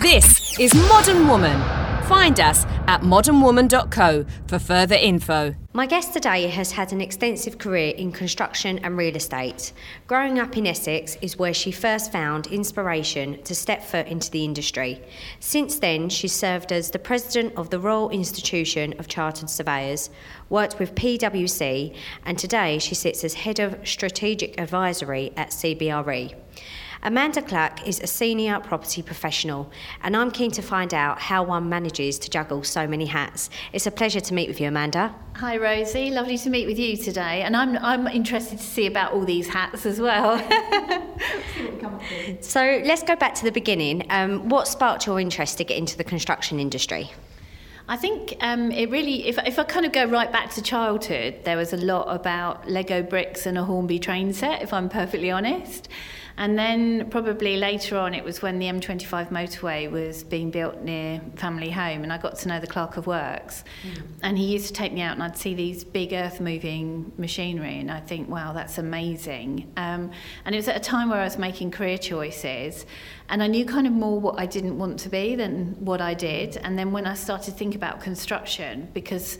This is Modern Woman. Find us at modernwoman.co for further info. My guest today has had an extensive career in construction and real estate. Growing up in Essex is where she first found inspiration to step foot into the industry. Since then, she served as the president of the Royal Institution of Chartered Surveyors, worked with PwC, and today she sits as head of strategic advisory at CBRE. Amanda Clack is a senior property professional, and I'm keen to find out how one manages to juggle so many hats. It's a pleasure to meet with you, Amanda. Hi, Rosie. Lovely to meet with you today, and I'm I'm interested to see about all these hats as well. so let's go back to the beginning. Um, what sparked your interest to get into the construction industry? I think um, it really, if, if I kind of go right back to childhood, there was a lot about Lego bricks and a Hornby train set, if I'm perfectly honest. And then probably later on, it was when the M25 motorway was being built near family home, and I got to know the clerk of works. Mm. And he used to take me out, and I'd see these big earth moving machinery, and I think, wow, that's amazing. Um, and it was at a time where I was making career choices, and I knew kind of more what I didn't want to be than what I did. And then when I started to think about construction, because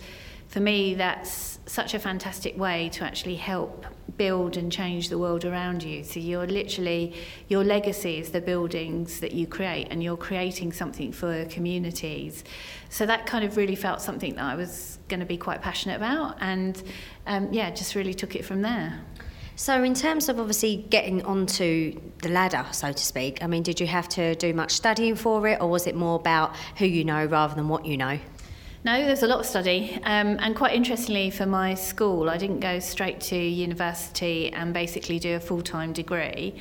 for me, that's such a fantastic way to actually help build and change the world around you. So you're literally, your legacy is the buildings that you create, and you're creating something for communities. So that kind of really felt something that I was going to be quite passionate about, and um, yeah, just really took it from there. So, in terms of obviously getting onto the ladder, so to speak, I mean, did you have to do much studying for it, or was it more about who you know rather than what you know? No, there's a lot of study. Um, and quite interestingly, for my school, I didn't go straight to university and basically do a full time degree.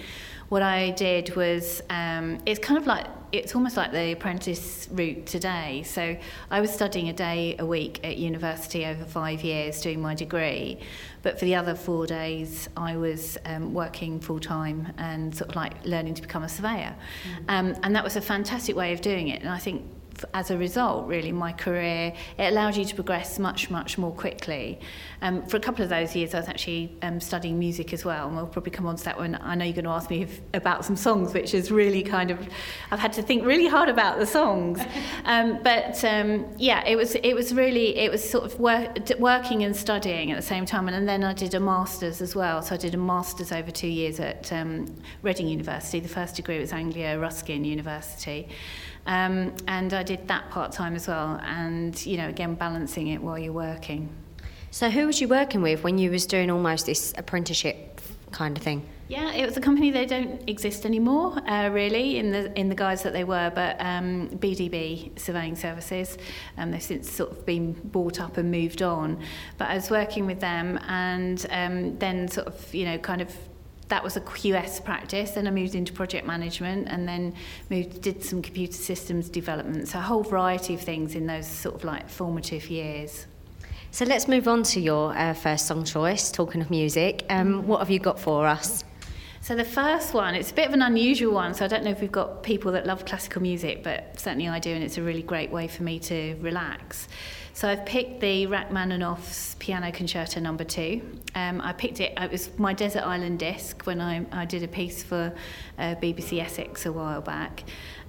What I did was, um, it's kind of like, it's almost like the apprentice route today. So I was studying a day a week at university over five years doing my degree. But for the other four days, I was um, working full time and sort of like learning to become a surveyor. Mm-hmm. Um, and that was a fantastic way of doing it. And I think as a result, really, my career, it allowed you to progress much, much more quickly. Um, for a couple of those years, I was actually um, studying music as well, and we'll probably come on to that when I know you're going to ask me if, about some songs, which is really kind of, I've had to think really hard about the songs. Um, but um, yeah, it was, it was really, it was sort of work, working and studying at the same time, and, and then I did a master's as well. So I did a master's over two years at um, Reading University. The first degree was Anglia Ruskin University. Um, and I did that part time as well, and you know, again, balancing it while you're working. So, who was you working with when you was doing almost this apprenticeship kind of thing? Yeah, it was a company. They don't exist anymore, uh, really, in the in the guise that they were. But um, BDB Surveying Services, um, they've since sort of been bought up and moved on. But I was working with them, and um, then sort of you know kind of that was a QS practice. Then I moved into project management and then moved, did some computer systems development. So a whole variety of things in those sort of like formative years. So let's move on to your uh, first song choice, talking of music. Um, what have you got for us? So the first one, it's a bit of an unusual one, so I don't know if we've got people that love classical music, but certainly I do, and it's a really great way for me to relax. So I've picked the Rachmaninoff's Piano Concerto Number Two. Um, I picked it. It was my desert island disc when I, I did a piece for uh, BBC Essex a while back,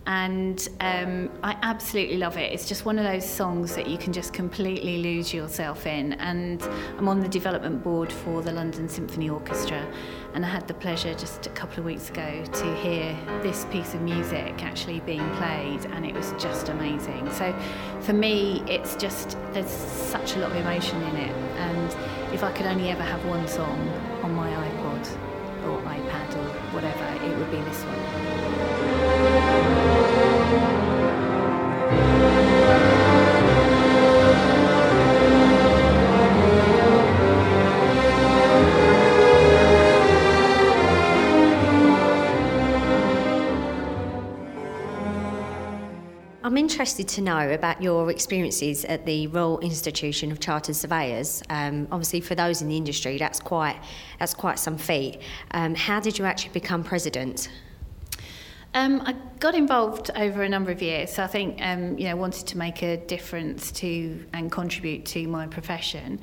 and um, I absolutely love it. It's just one of those songs that you can just completely lose yourself in. And I'm on the development board for the London Symphony Orchestra, and I had the pleasure just a couple of weeks ago to hear this piece of music actually being played, and it was just amazing. So for me, it's just there's such a lot of emotion in it, and if I could only ever have one song on my iPod or iPad or whatever, it would be this one. I'm interested to know about your experiences at the Royal Institution of Chartered Surveyors. Um, obviously, for those in the industry, that's quite that's quite some feat. Um, how did you actually become president? Um, I got involved over a number of years. So I think um, you know wanted to make a difference to and contribute to my profession.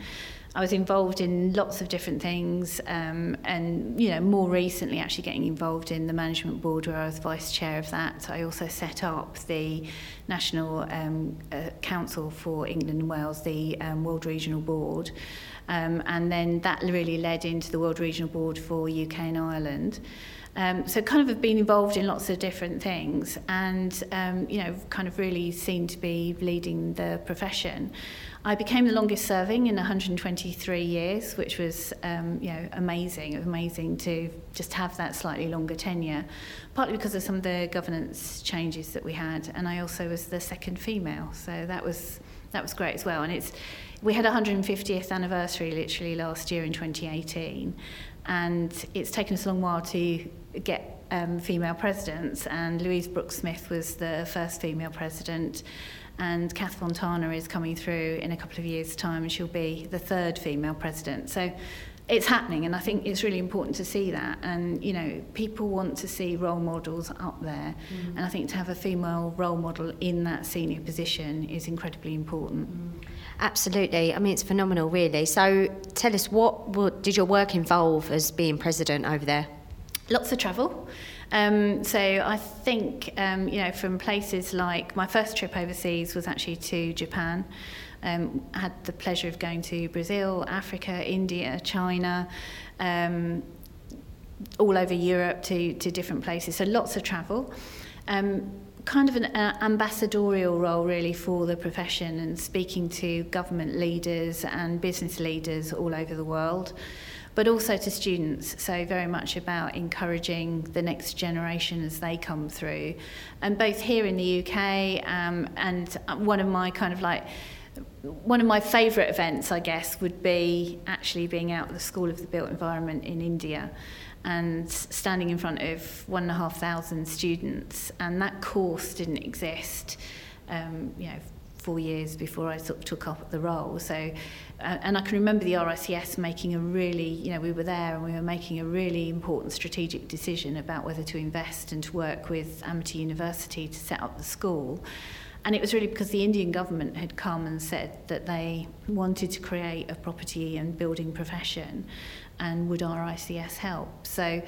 I was involved in lots of different things, um, and you know, more recently, actually getting involved in the management board where I was vice chair of that. I also set up the National um, uh, Council for England and Wales, the um, World Regional Board, um, and then that really led into the World Regional Board for UK and Ireland. Um, so kind of have been involved in lots of different things and um, you know kind of really seen to be leading the profession. I became the longest serving in 123 years, which was um, you know amazing, amazing to just have that slightly longer tenure, partly because of some of the governance changes that we had, and I also was the second female, so that was that was great as well. And it's we had 150th anniversary literally last year in 2018, and it's taken us a long while to get um, female presidents, and Louise Brooks Smith was the first female president and Kath Fontana is coming through in a couple of years' time, and she'll be the third female president. So it's happening, and I think it's really important to see that. And you know, people want to see role models up there, mm. and I think to have a female role model in that senior position is incredibly important. Mm. Absolutely. I mean, it's phenomenal, really. So, tell us what, what did your work involve as being president over there? Lots of travel. Um, so I think, um, you know, from places like my first trip overseas was actually to Japan. Um, had the pleasure of going to Brazil, Africa, India, China, um, all over Europe to, to different places. So lots of travel. Um, kind of an uh, ambassadorial role really for the profession and speaking to government leaders and business leaders all over the world but also to students. So, very much about encouraging the next generation as they come through. And both here in the UK um, and one of my kind of like one of my favourite events, I guess, would be actually being out at the School of the Built Environment in India and standing in front of one and a half thousand students. And that course didn't exist, um, you know, four years before I sort of took up the role. So, uh, and I can remember the RICS making a really, you know, we were there and we were making a really important strategic decision about whether to invest and to work with Amity University to set up the school. And it was really because the Indian government had come and said that they wanted to create a property and building profession and would RICS help. So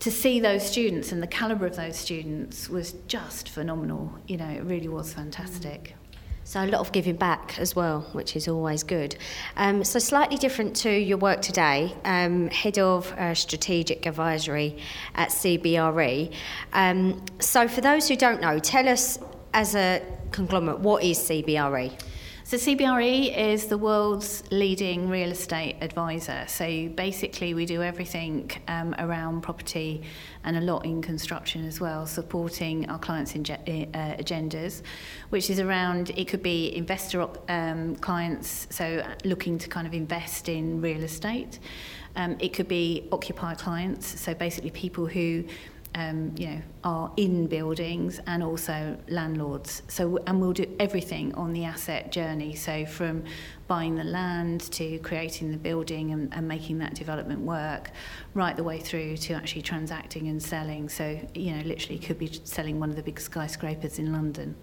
to see those students and the calibre of those students was just phenomenal. You know, it really was fantastic. So a lot of giving back as well, which is always good. Um, so slightly different to your work today, um, head of uh, strategic advisory at CBRE. Um, so for those who don't know, tell us as a conglomerate, what is CBRE? So CBRE is the world's leading real estate advisor. So basically, we do everything um, around property and a lot in construction as well, supporting our clients' in, uh, agendas, which is around it could be investor um, clients, so looking to kind of invest in real estate. Um, it could be occupier clients, so basically people who um, you know, are in buildings and also landlords. So, and we'll do everything on the asset journey. So, from buying the land to creating the building and, and making that development work, right the way through to actually transacting and selling. So, you know, literally could be selling one of the big skyscrapers in London.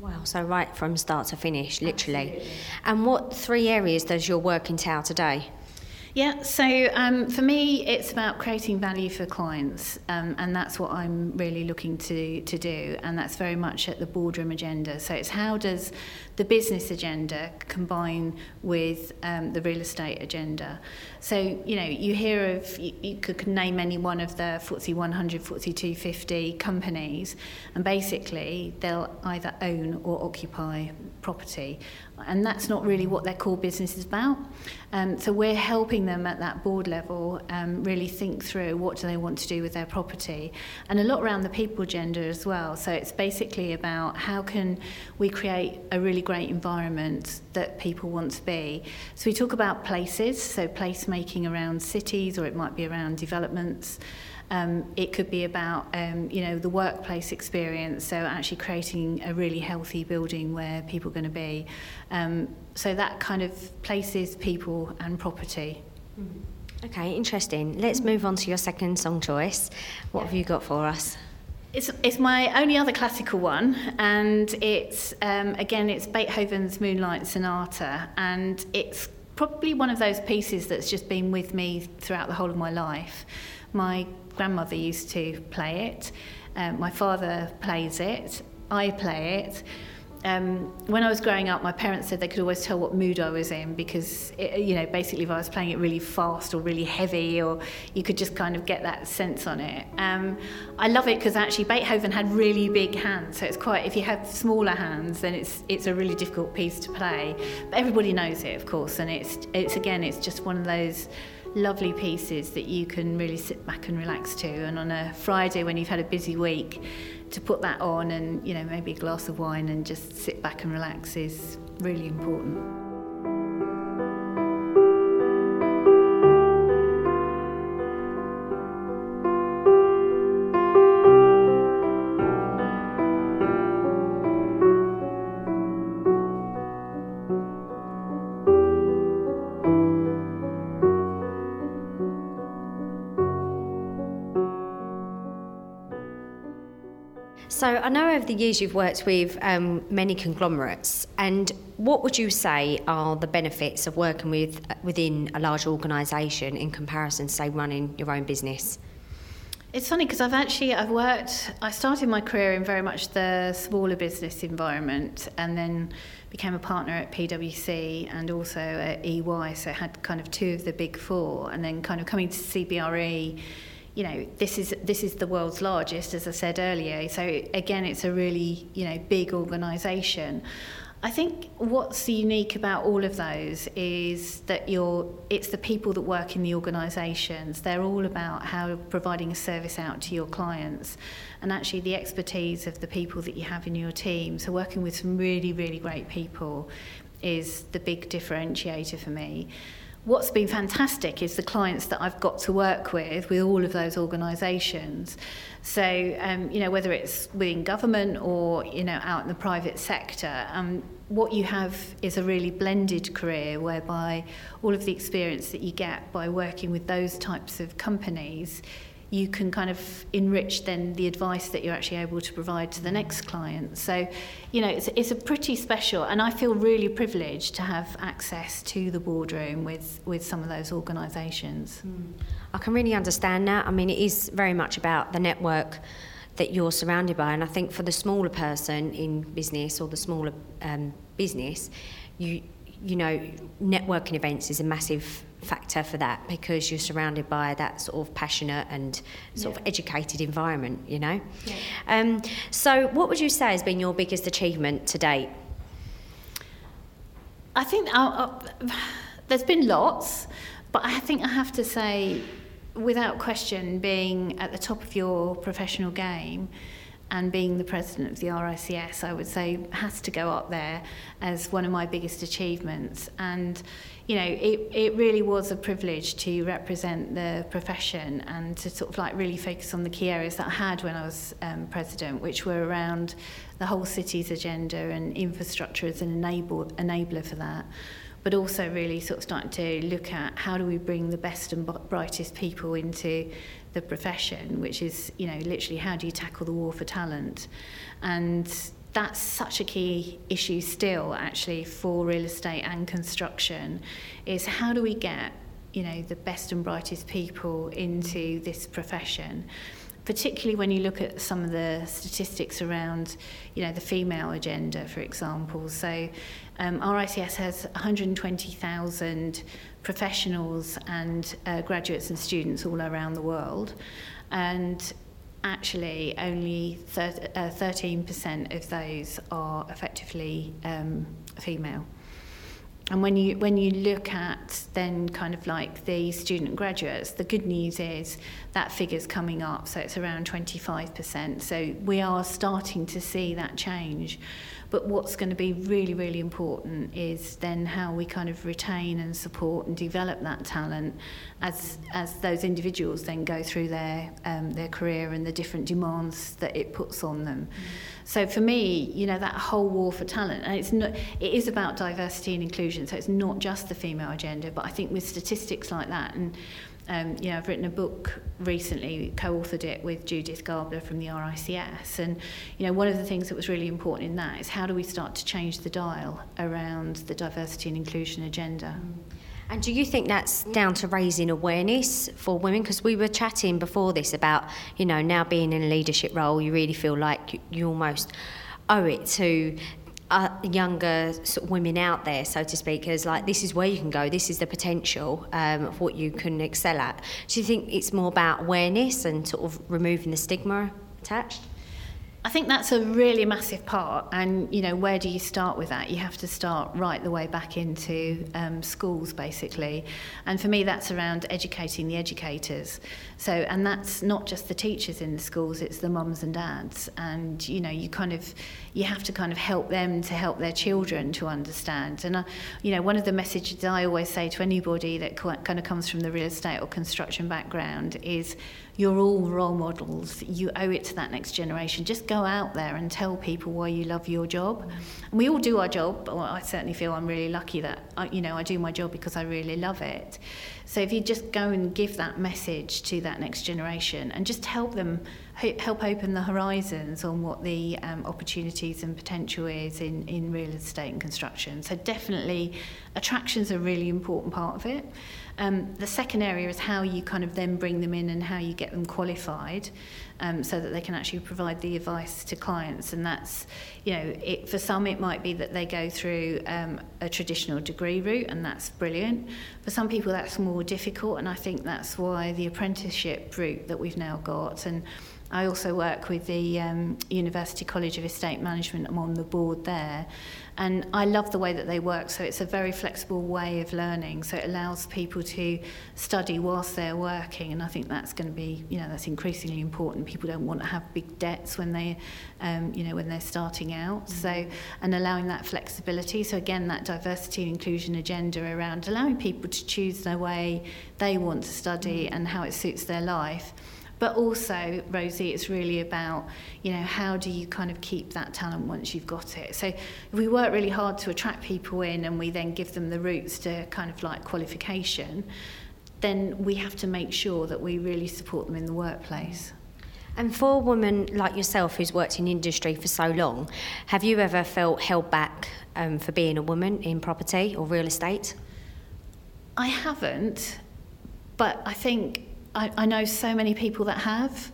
Wow, so right from start to finish, literally. Absolutely. And what three areas does your work entail today? Yeah, so um, for me, it's about creating value for clients, um, and that's what I'm really looking to, to do, and that's very much at the boardroom agenda. So it's how does the business agenda combine with um, the real estate agenda? So, you know, you hear of, you, you could name any one of the FTSE 100, FTSE 250 companies, and basically they'll either own or occupy property and that's not really what their core business is about. Um, so we're helping them at that board level um, really think through what do they want to do with their property, and a lot around the people agenda as well. So it's basically about how can we create a really great environment that people want to be. So we talk about places, so placemaking around cities, or it might be around developments. Um, it could be about um, you know the workplace experience, so actually creating a really healthy building where people are going to be. Um, so that kind of places, people, and property. Mm-hmm. Okay, interesting. Let's move on to your second song choice. What yeah. have you got for us? It's, it's my only other classical one, and it's um, again it's Beethoven's Moonlight Sonata, and it's probably one of those pieces that's just been with me throughout the whole of my life. My grandmother used to play it, um, my father plays it, I play it. Um, when I was growing up, my parents said they could always tell what mood I was in because, it, you know, basically if I was playing it really fast or really heavy, or you could just kind of get that sense on it. Um, I love it because actually Beethoven had really big hands, so it's quite. If you have smaller hands, then it's it's a really difficult piece to play. But everybody knows it, of course, and it's it's again, it's just one of those lovely pieces that you can really sit back and relax to. And on a Friday when you've had a busy week, to put that on and you know maybe a glass of wine and just sit back and relax is really important. So I know over the years you've worked with um, many conglomerates, and what would you say are the benefits of working with within a large organisation in comparison to say running your own business? It's funny because I've actually I've worked. I started my career in very much the smaller business environment, and then became a partner at PwC and also at EY. So had kind of two of the big four, and then kind of coming to CBRE you know this is this is the world's largest as I said earlier. So again it's a really you know big organization. I think what's unique about all of those is that you're it's the people that work in the organizations. They're all about how providing a service out to your clients and actually the expertise of the people that you have in your team. So working with some really really great people is the big differentiator for me what's been fantastic is the clients that I've got to work with with all of those organisations. So, um, you know, whether it's within government or, you know, out in the private sector, um, what you have is a really blended career whereby all of the experience that you get by working with those types of companies you can kind of enrich then the advice that you're actually able to provide to the next client. So, you know, it's, it's a pretty special, and I feel really privileged to have access to the boardroom with, with some of those organisations. Mm. I can really understand that. I mean, it is very much about the network that you're surrounded by, and I think for the smaller person in business or the smaller um, business, you you know, networking events is a massive factor for that because you're surrounded by that sort of passionate and sort yeah. of educated environment, you know. Yeah. Um, so, what would you say has been your biggest achievement to date? I think uh, uh, there's been lots, but I think I have to say, without question, being at the top of your professional game and being the president of the RICS, I would say, has to go up there as one of my biggest achievements. And, you know, it, it really was a privilege to represent the profession and to sort of like really focus on the key areas that I had when I was um, president, which were around the whole city's agenda and infrastructure as an enable, enabler for that but also really sort of starting to look at how do we bring the best and brightest people into the profession, which is, you know, literally how do you tackle the war for talent? And that's such a key issue still, actually, for real estate and construction, is how do we get, you know, the best and brightest people into this profession? Particularly when you look at some of the statistics around, you know, the female agenda, for example. So um, RICS has 120,000 professionals and uh, graduates and students all around the world. And actually only thir- uh, 13% of those are effectively um, female. And when you when you look at then kind of like the student graduates, the good news is that figure's coming up, so it's around 25%. So we are starting to see that change. But what's going to be really, really important is then how we kind of retain and support and develop that talent as as those individuals then go through their um, their career and the different demands that it puts on them. Mm. So for me, you know, that whole war for talent, and it's not it is about diversity and inclusion. So it's not just the female agenda, but I think with statistics like that and Um, you know, I've written a book recently, co-authored it with Judith Gabler from the RICS, and you know, one of the things that was really important in that is how do we start to change the dial around the diversity and inclusion agenda. And do you think that's down to raising awareness for women? Because we were chatting before this about, you know, now being in a leadership role, you really feel like you, you almost owe it to uh, younger sort of women out there, so to speak, as like this is where you can go, this is the potential um, of what you can excel at. Do you think it's more about awareness and sort of removing the stigma attached? I think that's a really massive part, and you know, where do you start with that? You have to start right the way back into um, schools, basically, and for me, that's around educating the educators. So, and that's not just the teachers in the schools; it's the mums and dads, and you know, you kind of, you have to kind of help them to help their children to understand. And uh, you know, one of the messages I always say to anybody that kind of comes from the real estate or construction background is you're all role models. You owe it to that next generation. Just go out there and tell people why you love your job. And we all do our job. I certainly feel I'm really lucky that I, you know I do my job because I really love it. So if you just go and give that message to that next generation and just help them help open the horizons on what the um, opportunities and potential is in, in real estate and construction. So definitely attraction's a really important part of it. Um, the second area is how you kind of then bring them in and how you get them qualified um, so that they can actually provide the advice to clients. And that's, you know, it, for some it might be that they go through um, a traditional degree route and that's brilliant. For some people that's more difficult and I think that's why the apprenticeship route that we've now got and I also work with the um, University College of Estate Management. I'm on the board there. And I love the way that they work. So it's a very flexible way of learning. So it allows people to study whilst they're working. And I think that's going to be, you know, that's increasingly important. People don't want to have big debts when they, um, you know, when they're starting out. Mm-hmm. So, and allowing that flexibility. So again, that diversity and inclusion agenda around allowing people to choose the way they want to study mm-hmm. and how it suits their life. But also, Rosie, it's really about, you know, how do you kind of keep that talent once you've got it? So we work really hard to attract people in and we then give them the routes to kind of like qualification, then we have to make sure that we really support them in the workplace. And for a woman like yourself who's worked in industry for so long, have you ever felt held back um, for being a woman in property or real estate? I haven't, but I think I, I know so many people that have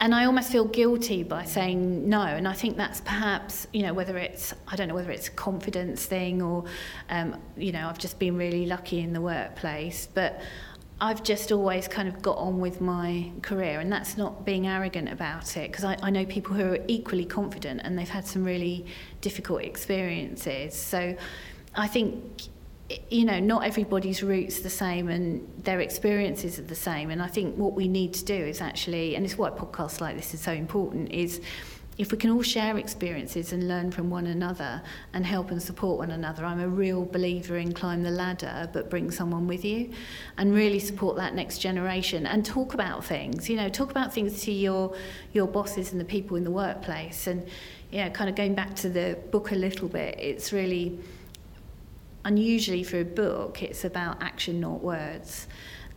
and I almost feel guilty by saying no. And I think that's perhaps, you know, whether it's, I don't know whether it's a confidence thing or, um, you know, I've just been really lucky in the workplace. But I've just always kind of got on with my career. And that's not being arrogant about it because I, I know people who are equally confident and they've had some really difficult experiences. So I think you know, not everybody's route's the same and their experiences are the same. And I think what we need to do is actually, and it's why podcasts like this is so important, is if we can all share experiences and learn from one another and help and support one another, I'm a real believer in climb the ladder, but bring someone with you and really support that next generation and talk about things, you know, talk about things to your, your bosses and the people in the workplace. And, you know, kind of going back to the book a little bit, it's really, unusually for a book, it's about action, not words.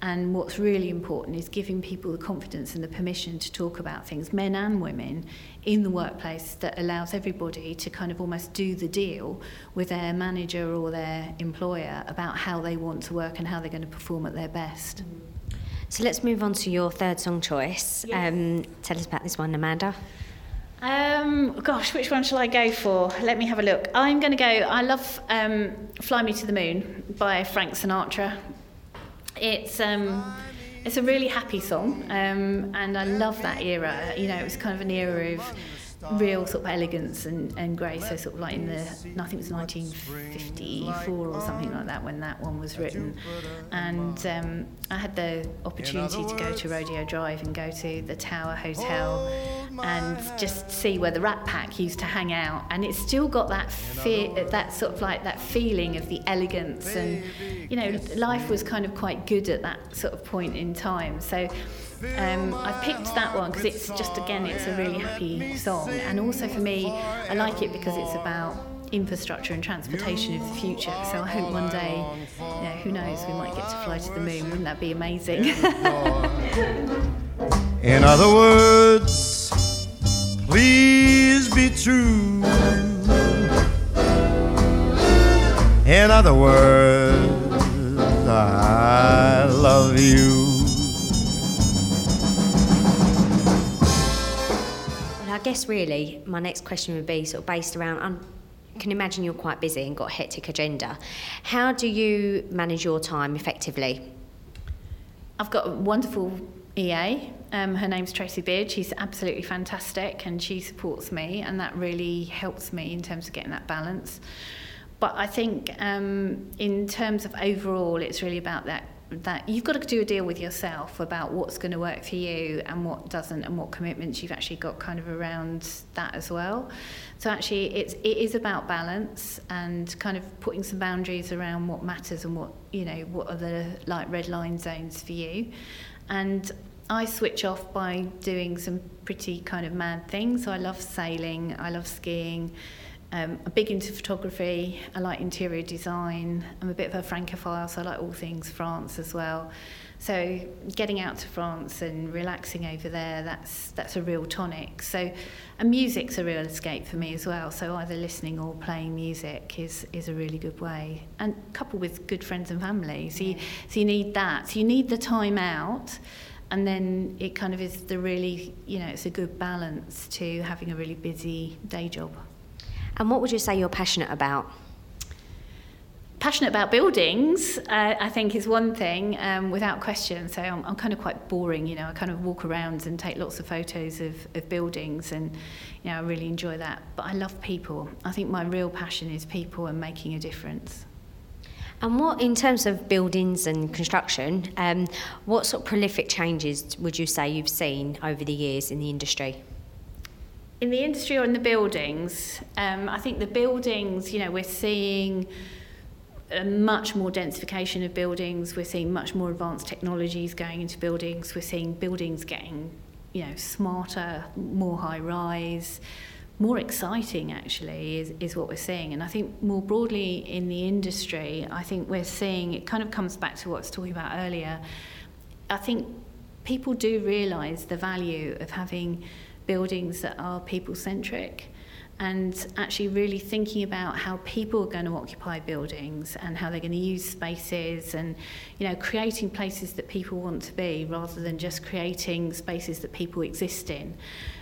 And what's really important is giving people the confidence and the permission to talk about things, men and women, in the workplace that allows everybody to kind of almost do the deal with their manager or their employer about how they want to work and how they're going to perform at their best. So let's move on to your third song choice. Yes. Um, tell us about this one, Amanda. Um, gosh, which one shall I go for? Let me have a look. I'm going to go. I love um, "Fly Me to the Moon" by Frank Sinatra. It's um, it's a really happy song, um, and I love that era. You know, it was kind of an era of real sort of elegance and, and grace. So sort of like in the, I think it was 1954 or something like that when that one was written. And um, I had the opportunity to go to Rodeo Drive and go to the Tower Hotel and just see where the Rat Pack used to hang out. And it's still got that fear, that sort of like that feeling of the elegance and, you know, life was kind of quite good at that sort of point in time. So um, I picked that one because it's just again it's a really happy song, and also for me, I like it because it's about infrastructure and transportation of the future. So I hope one day, you know, who knows, we might get to fly to the moon. Wouldn't that be amazing? In other words, please be true. In other words, I love you. Well, I guess really my next question would be sort of based around. Um, I can imagine you're quite busy and got a hectic agenda. How do you manage your time effectively? I've got a wonderful EA. Um, her name's Tracy Beard. She's absolutely fantastic and she supports me, and that really helps me in terms of getting that balance. But I think um, in terms of overall, it's really about that that you've got to do a deal with yourself about what's going to work for you and what doesn't and what commitments you've actually got kind of around that as well so actually it's it is about balance and kind of putting some boundaries around what matters and what you know what are the like red line zones for you and I switch off by doing some pretty kind of mad things. So I love sailing, I love skiing. Um, I'm big into photography. I like interior design. I'm a bit of a francophile, so I like all things France as well. So getting out to France and relaxing over there, that's that's a real tonic. So, and music's a real escape for me as well. So either listening or playing music is is a really good way, and coupled with good friends and family. So you, so you need that. So you need the time out and then it kind of is the really, you know, it's a good balance to having a really busy day job. And what would you say you're passionate about? Passionate about buildings, uh, I think, is one thing, um, without question. So I'm, I'm kind of quite boring, you know. I kind of walk around and take lots of photos of, of buildings, and you know, I really enjoy that. But I love people. I think my real passion is people and making a difference. And what, in terms of buildings and construction, um, what sort of prolific changes would you say you've seen over the years in the industry? In the industry or in the buildings, um, I think the buildings, you know, we're seeing much more densification of buildings. We're seeing much more advanced technologies going into buildings. We're seeing buildings getting, you know, smarter, more high rise more exciting actually is, is what we're seeing and I think more broadly in the industry I think we're seeing it kind of comes back to what I was talking about earlier I think people do realise the value of having buildings that are people centric and actually really thinking about how people are going to occupy buildings and how they're going to use spaces and you know creating places that people want to be rather than just creating spaces that people exist in.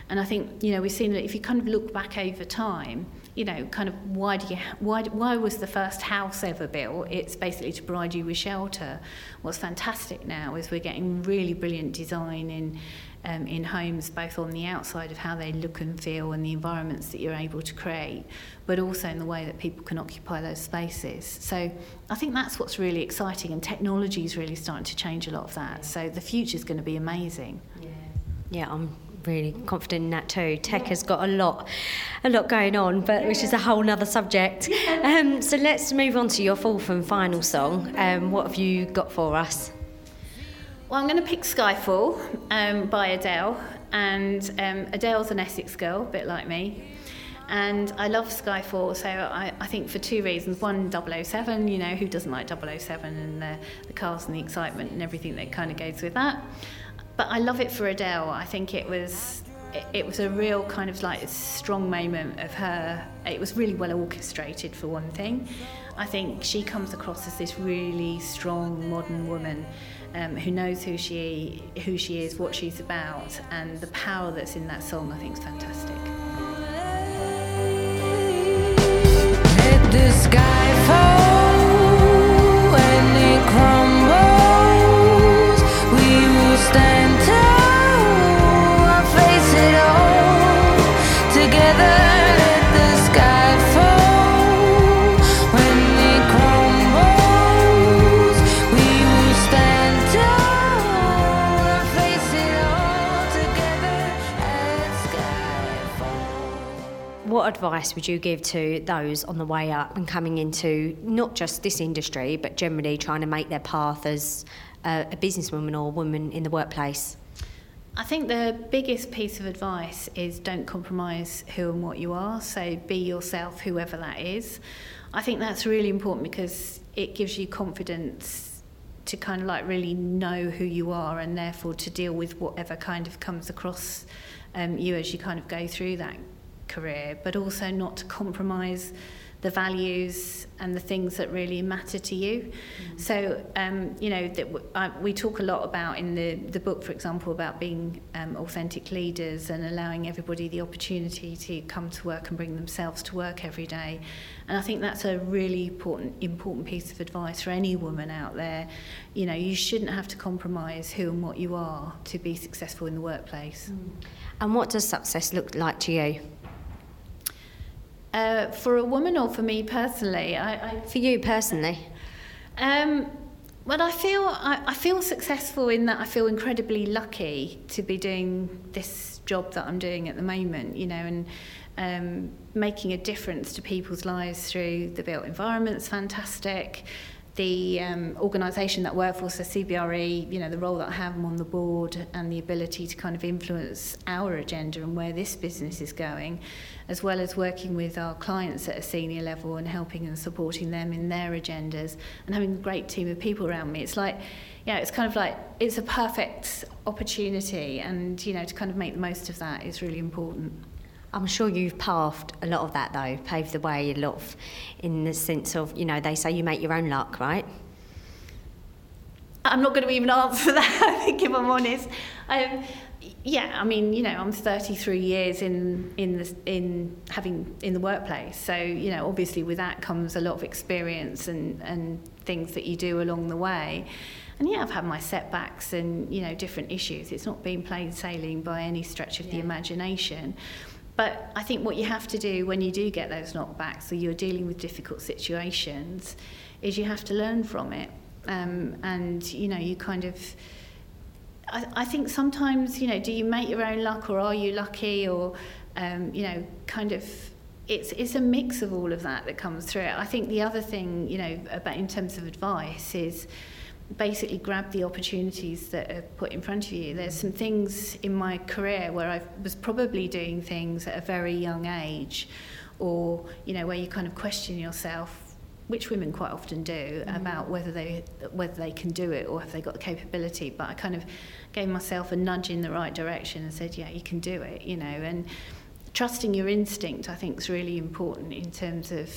And I think you know we've seen that if you kind of look back over time you know kind of why do you why why was the first house ever built? It's basically to provide you with shelter. What's fantastic now is we're getting really brilliant design in um, in homes, both on the outside of how they look and feel and the environments that you're able to create, but also in the way that people can occupy those spaces. So I think that's what's really exciting, and technology is really starting to change a lot of that. So the future is going to be amazing. Yeah, yeah I'm really confident in that too. Tech has got a lot, a lot going on, but which is a whole other subject. Um, so let's move on to your fourth and final song. Um, what have you got for us? Well, I'm going to pick Skyfall um, by Adele. And um, Adele's an Essex girl, a bit like me. And I love Skyfall, so I, I think for two reasons. One, 007, you know, who doesn't like 007 and the, the cars and the excitement and everything that kind of goes with that. But I love it for Adele. I think it was it, was a real kind of like strong moment of her. It was really well orchestrated for one thing. I think she comes across as this really strong modern woman um, who knows who she who she is, what she's about, and the power that's in that song. I think is fantastic. Advice would you give to those on the way up and coming into not just this industry, but generally trying to make their path as a, a businesswoman or a woman in the workplace? I think the biggest piece of advice is don't compromise who and what you are. So be yourself, whoever that is. I think that's really important because it gives you confidence to kind of like really know who you are and therefore to deal with whatever kind of comes across um, you as you kind of go through that career, but also not to compromise the values and the things that really matter to you. Mm. So, um, you know, that w- I, we talk a lot about in the, the book, for example, about being um, authentic leaders and allowing everybody the opportunity to come to work and bring themselves to work every day. And I think that's a really important, important piece of advice for any woman out there. You know, you shouldn't have to compromise who and what you are to be successful in the workplace. Mm. And what does success look like to you? Uh, for a woman or for me personally? I, I for you personally. Um, well, I feel I, I feel successful in that I feel incredibly lucky to be doing this job that I'm doing at the moment. You know, and um, making a difference to people's lives through the built environment is fantastic the um, organisation that I work for, so CBRE, you know, the role that I have on the board and the ability to kind of influence our agenda and where this business is going, as well as working with our clients at a senior level and helping and supporting them in their agendas and having a great team of people around me. It's like, yeah, it's kind of like, it's a perfect opportunity and, you know, to kind of make the most of that is really important. I'm sure you've pathed a lot of that though, paved the way a lot of, in the sense of, you know, they say you make your own luck, right? I'm not going to even answer that, I think, if I'm honest. Um, yeah, I mean, you know, I'm 33 years in in the, in having in the workplace, so you know, obviously with that comes a lot of experience and and things that you do along the way. And yeah, I've had my setbacks and you know different issues. It's not been plain sailing by any stretch of yeah. the imagination. But I think what you have to do when you do get those knockbacks or you're dealing with difficult situations is you have to learn from it. Um, and, you know, you kind of. I, think sometimes, you know, do you make your own luck or are you lucky or, um, you know, kind of it's it's a mix of all of that that comes through. I think the other thing, you know, about in terms of advice is basically grab the opportunities that are put in front of you. There's some things in my career where I was probably doing things at a very young age, or you know where you kind of question yourself, which women quite often do, mm. about whether they whether they can do it or have they got the capability. But I kind of gave myself a nudge in the right direction and said, yeah, you can do it, you know, and trusting your instinct I think is really important in terms of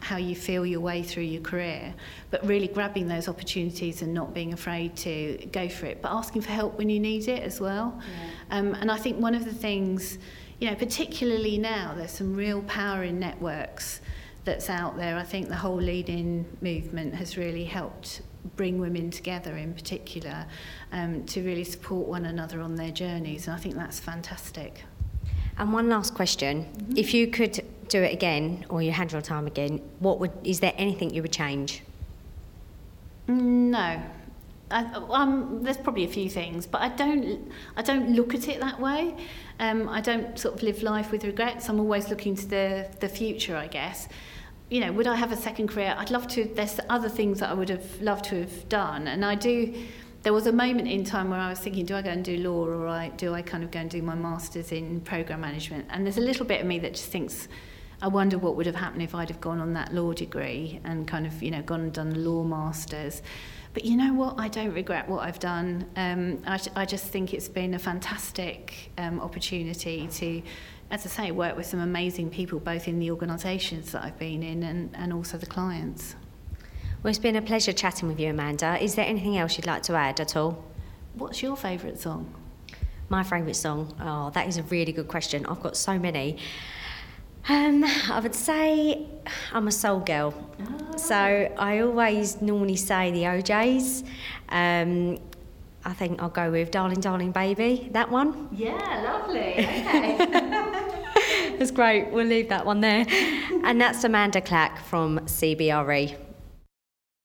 how you feel your way through your career, but really grabbing those opportunities and not being afraid to go for it, but asking for help when you need it as well. Yeah. Um, and I think one of the things, you know, particularly now, there's some real power in networks that's out there. I think the whole Lean In movement has really helped bring women together in particular um, to really support one another on their journeys, and I think that's fantastic. And one last question. Mm-hmm. If you could do it again, or you had your time again, what would is there anything you would change? No. I, um, there's probably a few things, but I don't. I don't look at it that way. Um, I don't sort of live life with regrets. I'm always looking to the the future, I guess. You know, would I have a second career? I'd love to. There's other things that I would have loved to have done, and I do there was a moment in time where I was thinking, do I go and do law or I, do I kind of go and do my master's in program management? And there's a little bit of me that just thinks, I wonder what would have happened if I'd have gone on that law degree and kind of, you know, gone and done law masters. But you know what? I don't regret what I've done. Um, I, I just think it's been a fantastic um, opportunity to, as I say, work with some amazing people, both in the organisations that I've been in and, and also the clients. Well, it's been a pleasure chatting with you, Amanda. Is there anything else you'd like to add at all? What's your favourite song? My favourite song? Oh, that is a really good question. I've got so many. Um, I would say I'm a soul girl. Oh. So I always normally say the O'Jays. Um, I think I'll go with Darling, Darling Baby, that one. Yeah, lovely. Okay. that's great. We'll leave that one there. and that's Amanda Clack from CBRE.